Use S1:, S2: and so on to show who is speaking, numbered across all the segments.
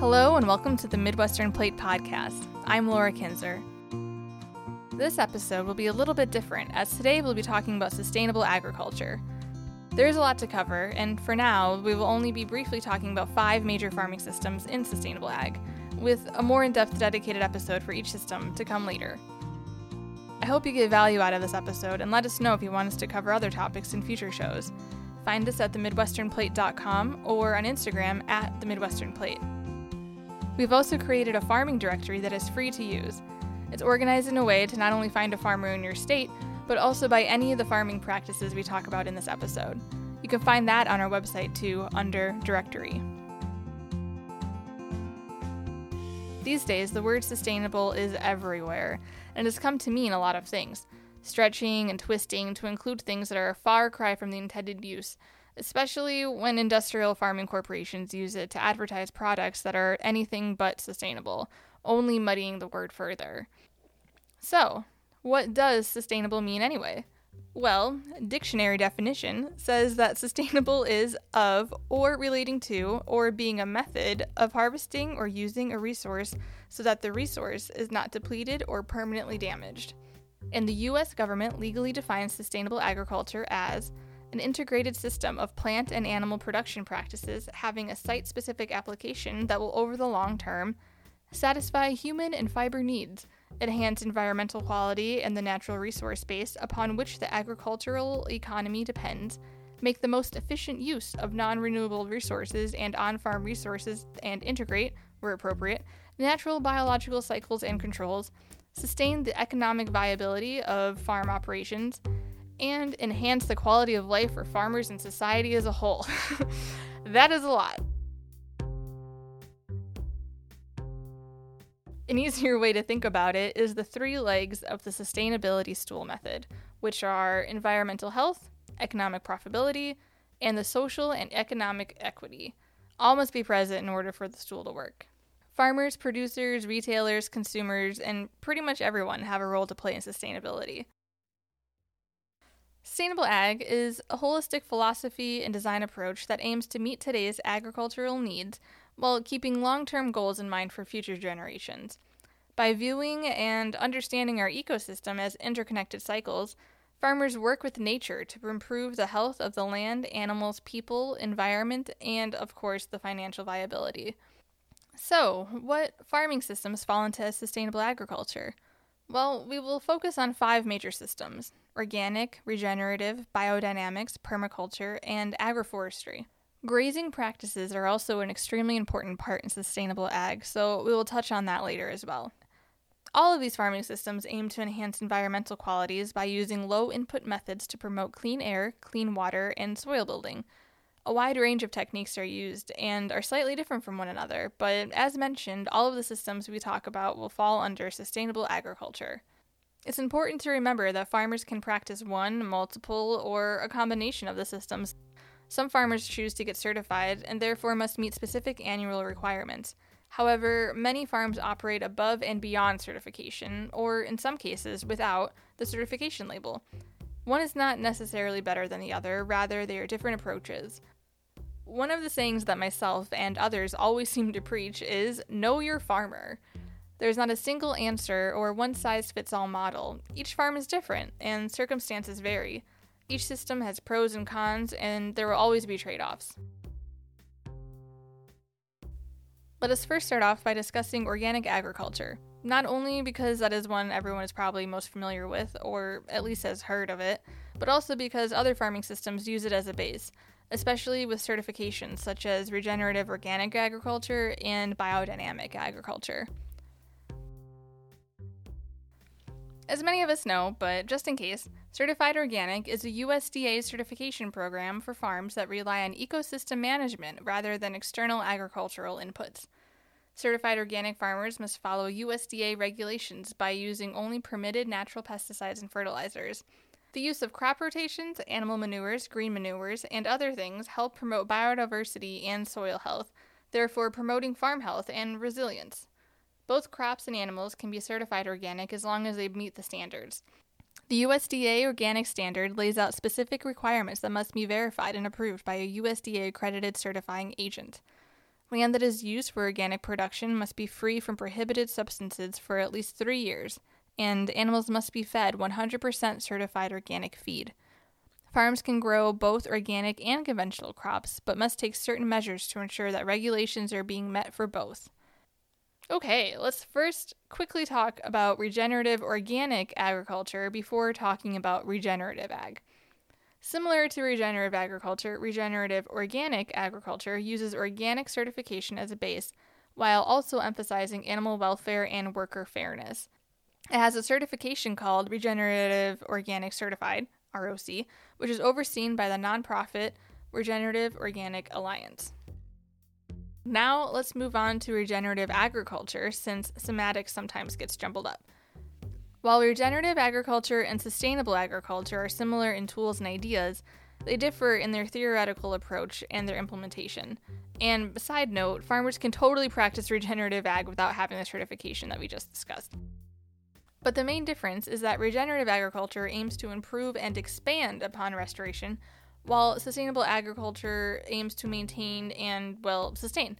S1: Hello, and welcome to the Midwestern Plate Podcast. I'm Laura Kinser. This episode will be a little bit different, as today we'll be talking about sustainable agriculture. There's a lot to cover, and for now, we will only be briefly talking about five major farming systems in sustainable ag, with a more in depth dedicated episode for each system to come later. I hope you get value out of this episode and let us know if you want us to cover other topics in future shows. Find us at themidwesternplate.com or on Instagram at themidwesternplate. We've also created a farming directory that is free to use. It's organized in a way to not only find a farmer in your state, but also by any of the farming practices we talk about in this episode. You can find that on our website too, under Directory. These days, the word sustainable is everywhere, and has come to mean a lot of things, stretching and twisting to include things that are a far cry from the intended use, especially when industrial farming corporations use it to advertise products that are anything but sustainable, only muddying the word further. So, what does sustainable mean anyway? Well, dictionary definition says that sustainable is of or relating to or being a method of harvesting or using a resource so that the resource is not depleted or permanently damaged. And the US government legally defines sustainable agriculture as an integrated system of plant and animal production practices having a site specific application that will, over the long term, satisfy human and fiber needs, enhance environmental quality and the natural resource base upon which the agricultural economy depends, make the most efficient use of non renewable resources and on farm resources, and integrate, where appropriate, natural biological cycles and controls, sustain the economic viability of farm operations, and enhance the quality of life for farmers and society as a whole. that is a lot. An easier way to think about it is the three legs of the sustainability stool method, which are environmental health, economic profitability, and the social and economic equity. All must be present in order for the stool to work. Farmers, producers, retailers, consumers, and pretty much everyone have a role to play in sustainability. Sustainable ag is a holistic philosophy and design approach that aims to meet today's agricultural needs while keeping long term goals in mind for future generations. By viewing and understanding our ecosystem as interconnected cycles, farmers work with nature to improve the health of the land, animals, people, environment, and, of course, the financial viability. So, what farming systems fall into sustainable agriculture? Well, we will focus on five major systems organic, regenerative, biodynamics, permaculture, and agroforestry. Grazing practices are also an extremely important part in sustainable ag, so we will touch on that later as well. All of these farming systems aim to enhance environmental qualities by using low input methods to promote clean air, clean water, and soil building. A wide range of techniques are used and are slightly different from one another, but as mentioned, all of the systems we talk about will fall under sustainable agriculture. It's important to remember that farmers can practice one, multiple, or a combination of the systems. Some farmers choose to get certified and therefore must meet specific annual requirements. However, many farms operate above and beyond certification, or in some cases without, the certification label. One is not necessarily better than the other, rather, they are different approaches. One of the sayings that myself and others always seem to preach is know your farmer. There's not a single answer or one size fits all model. Each farm is different, and circumstances vary. Each system has pros and cons, and there will always be trade offs. Let us first start off by discussing organic agriculture. Not only because that is one everyone is probably most familiar with, or at least has heard of it, but also because other farming systems use it as a base, especially with certifications such as regenerative organic agriculture and biodynamic agriculture. As many of us know, but just in case, Certified Organic is a USDA certification program for farms that rely on ecosystem management rather than external agricultural inputs. Certified organic farmers must follow USDA regulations by using only permitted natural pesticides and fertilizers. The use of crop rotations, animal manures, green manures, and other things help promote biodiversity and soil health, therefore promoting farm health and resilience. Both crops and animals can be certified organic as long as they meet the standards. The USDA Organic Standard lays out specific requirements that must be verified and approved by a USDA accredited certifying agent. Land that is used for organic production must be free from prohibited substances for at least three years, and animals must be fed 100% certified organic feed. Farms can grow both organic and conventional crops, but must take certain measures to ensure that regulations are being met for both. Okay, let's first quickly talk about regenerative organic agriculture before talking about regenerative ag. Similar to regenerative agriculture, regenerative organic agriculture uses organic certification as a base while also emphasizing animal welfare and worker fairness. It has a certification called Regenerative Organic Certified, ROC, which is overseen by the nonprofit Regenerative Organic Alliance. Now let's move on to regenerative agriculture since semantics sometimes gets jumbled up. While regenerative agriculture and sustainable agriculture are similar in tools and ideas, they differ in their theoretical approach and their implementation. And side note, farmers can totally practice regenerative ag without having the certification that we just discussed. But the main difference is that regenerative agriculture aims to improve and expand upon restoration, while sustainable agriculture aims to maintain and, well, sustain.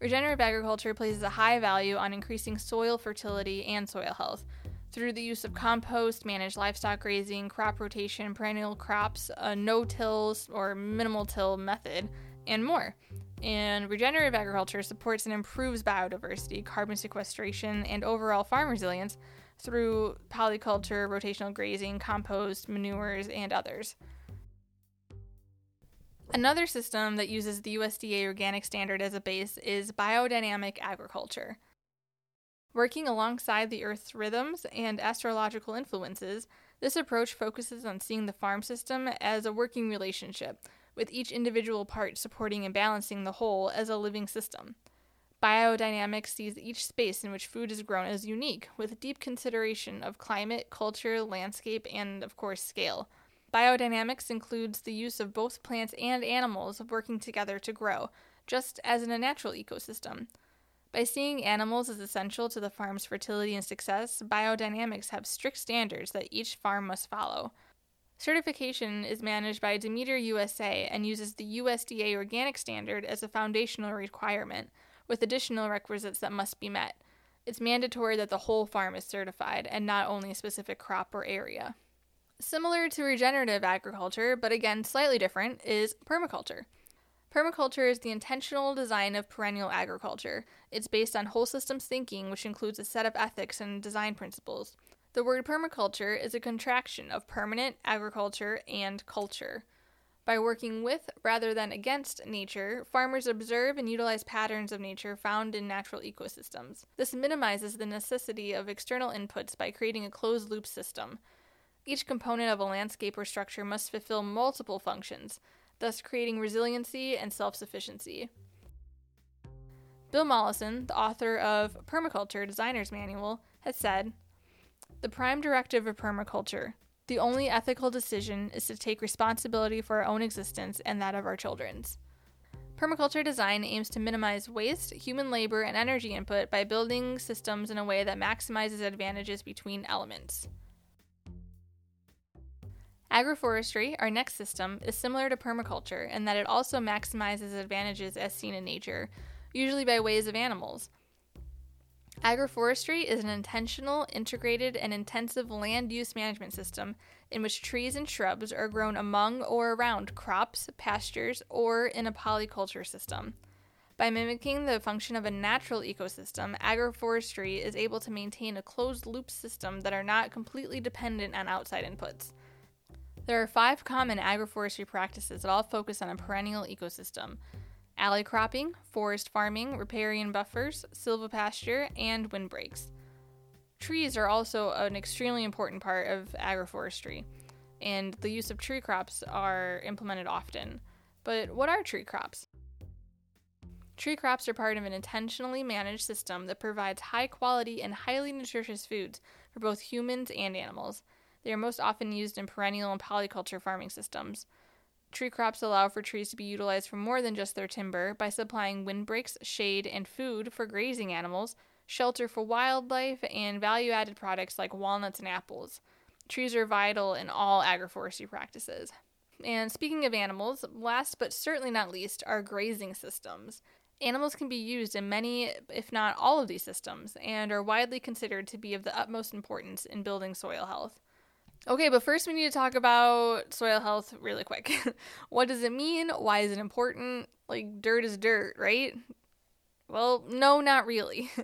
S1: Regenerative agriculture places a high value on increasing soil fertility and soil health through the use of compost, managed livestock grazing, crop rotation, perennial crops, a no till or minimal till method, and more. And regenerative agriculture supports and improves biodiversity, carbon sequestration, and overall farm resilience through polyculture, rotational grazing, compost, manures, and others. Another system that uses the USDA organic standard as a base is biodynamic agriculture. Working alongside the Earth's rhythms and astrological influences, this approach focuses on seeing the farm system as a working relationship, with each individual part supporting and balancing the whole as a living system. Biodynamics sees each space in which food is grown as unique, with deep consideration of climate, culture, landscape, and, of course, scale. Biodynamics includes the use of both plants and animals working together to grow, just as in a natural ecosystem. By seeing animals as essential to the farm's fertility and success, biodynamics have strict standards that each farm must follow. Certification is managed by Demeter USA and uses the USDA organic standard as a foundational requirement, with additional requisites that must be met. It's mandatory that the whole farm is certified and not only a specific crop or area. Similar to regenerative agriculture, but again slightly different, is permaculture. Permaculture is the intentional design of perennial agriculture. It's based on whole systems thinking, which includes a set of ethics and design principles. The word permaculture is a contraction of permanent agriculture and culture. By working with rather than against nature, farmers observe and utilize patterns of nature found in natural ecosystems. This minimizes the necessity of external inputs by creating a closed loop system. Each component of a landscape or structure must fulfill multiple functions, thus creating resiliency and self sufficiency. Bill Mollison, the author of Permaculture Designer's Manual, has said The prime directive of permaculture, the only ethical decision is to take responsibility for our own existence and that of our children's. Permaculture design aims to minimize waste, human labor, and energy input by building systems in a way that maximizes advantages between elements. Agroforestry, our next system, is similar to permaculture in that it also maximizes advantages as seen in nature, usually by ways of animals. Agroforestry is an intentional, integrated, and intensive land use management system in which trees and shrubs are grown among or around crops, pastures, or in a polyculture system. By mimicking the function of a natural ecosystem, agroforestry is able to maintain a closed loop system that are not completely dependent on outside inputs. There are five common agroforestry practices that all focus on a perennial ecosystem alley cropping, forest farming, riparian buffers, silvopasture, and windbreaks. Trees are also an extremely important part of agroforestry, and the use of tree crops are implemented often. But what are tree crops? Tree crops are part of an intentionally managed system that provides high quality and highly nutritious foods for both humans and animals. They are most often used in perennial and polyculture farming systems. Tree crops allow for trees to be utilized for more than just their timber by supplying windbreaks, shade, and food for grazing animals, shelter for wildlife, and value added products like walnuts and apples. Trees are vital in all agroforestry practices. And speaking of animals, last but certainly not least are grazing systems. Animals can be used in many, if not all, of these systems, and are widely considered to be of the utmost importance in building soil health. Okay, but first we need to talk about soil health really quick. what does it mean? Why is it important? Like, dirt is dirt, right? Well, no, not really.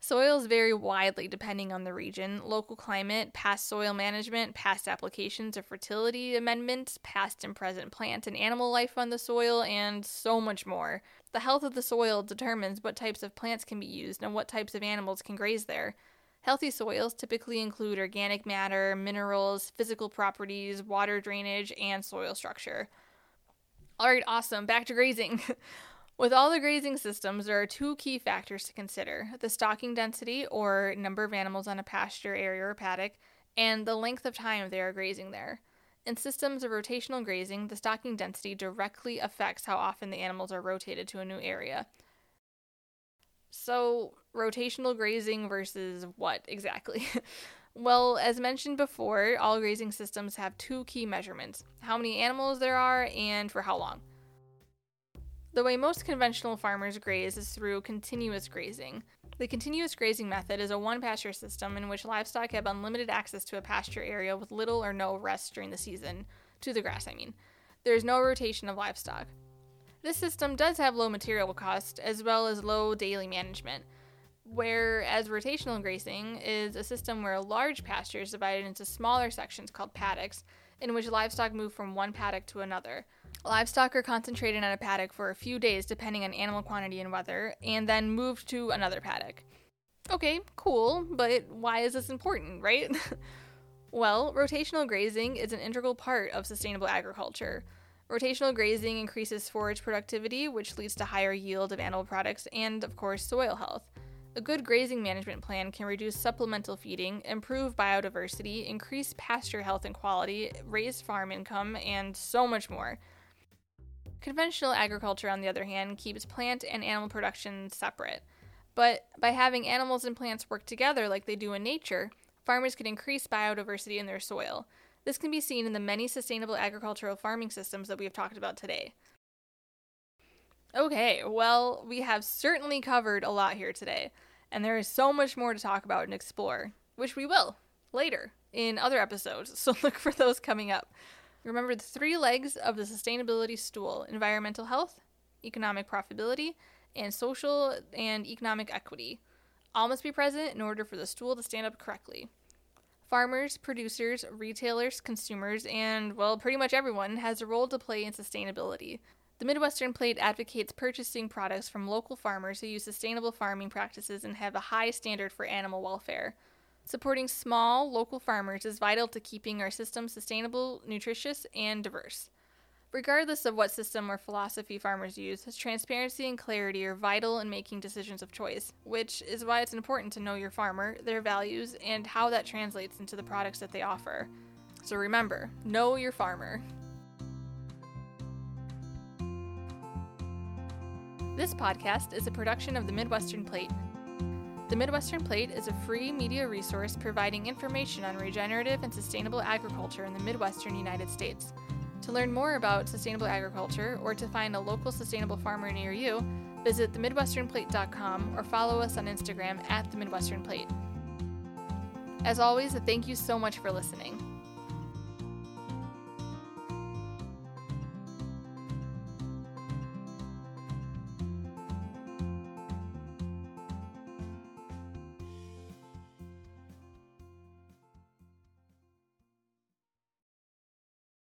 S1: Soils vary widely depending on the region, local climate, past soil management, past applications of fertility amendments, past and present plant and animal life on the soil, and so much more. The health of the soil determines what types of plants can be used and what types of animals can graze there. Healthy soils typically include organic matter, minerals, physical properties, water drainage, and soil structure. All right, awesome. Back to grazing. With all the grazing systems, there are two key factors to consider the stocking density, or number of animals on a pasture area or paddock, and the length of time they are grazing there. In systems of rotational grazing, the stocking density directly affects how often the animals are rotated to a new area. So, rotational grazing versus what exactly? well, as mentioned before, all grazing systems have two key measurements how many animals there are and for how long. The way most conventional farmers graze is through continuous grazing. The continuous grazing method is a one pasture system in which livestock have unlimited access to a pasture area with little or no rest during the season, to the grass, I mean. There is no rotation of livestock. This system does have low material cost as well as low daily management, whereas rotational grazing is a system where large pasture is divided into smaller sections called paddocks, in which livestock move from one paddock to another. Livestock are concentrated on a paddock for a few days depending on animal quantity and weather, and then moved to another paddock. Okay, cool, but why is this important, right? well, rotational grazing is an integral part of sustainable agriculture. Rotational grazing increases forage productivity, which leads to higher yield of animal products and, of course, soil health. A good grazing management plan can reduce supplemental feeding, improve biodiversity, increase pasture health and quality, raise farm income, and so much more. Conventional agriculture, on the other hand, keeps plant and animal production separate. But by having animals and plants work together like they do in nature, farmers can increase biodiversity in their soil. This can be seen in the many sustainable agricultural farming systems that we have talked about today. Okay, well, we have certainly covered a lot here today, and there is so much more to talk about and explore, which we will later in other episodes, so look for those coming up. Remember the three legs of the sustainability stool environmental health, economic profitability, and social and economic equity. All must be present in order for the stool to stand up correctly. Farmers, producers, retailers, consumers, and, well, pretty much everyone has a role to play in sustainability. The Midwestern Plate advocates purchasing products from local farmers who use sustainable farming practices and have a high standard for animal welfare. Supporting small, local farmers is vital to keeping our system sustainable, nutritious, and diverse. Regardless of what system or philosophy farmers use, transparency and clarity are vital in making decisions of choice, which is why it's important to know your farmer, their values, and how that translates into the products that they offer. So remember, know your farmer. This podcast is a production of the Midwestern Plate the Midwestern Plate is a free media resource providing information on regenerative and sustainable agriculture in the Midwestern United States. To learn more about sustainable agriculture or to find a local sustainable farmer near you, visit themidwesternplate.com or follow us on Instagram at the Midwestern Plate. As always, thank you so much for listening.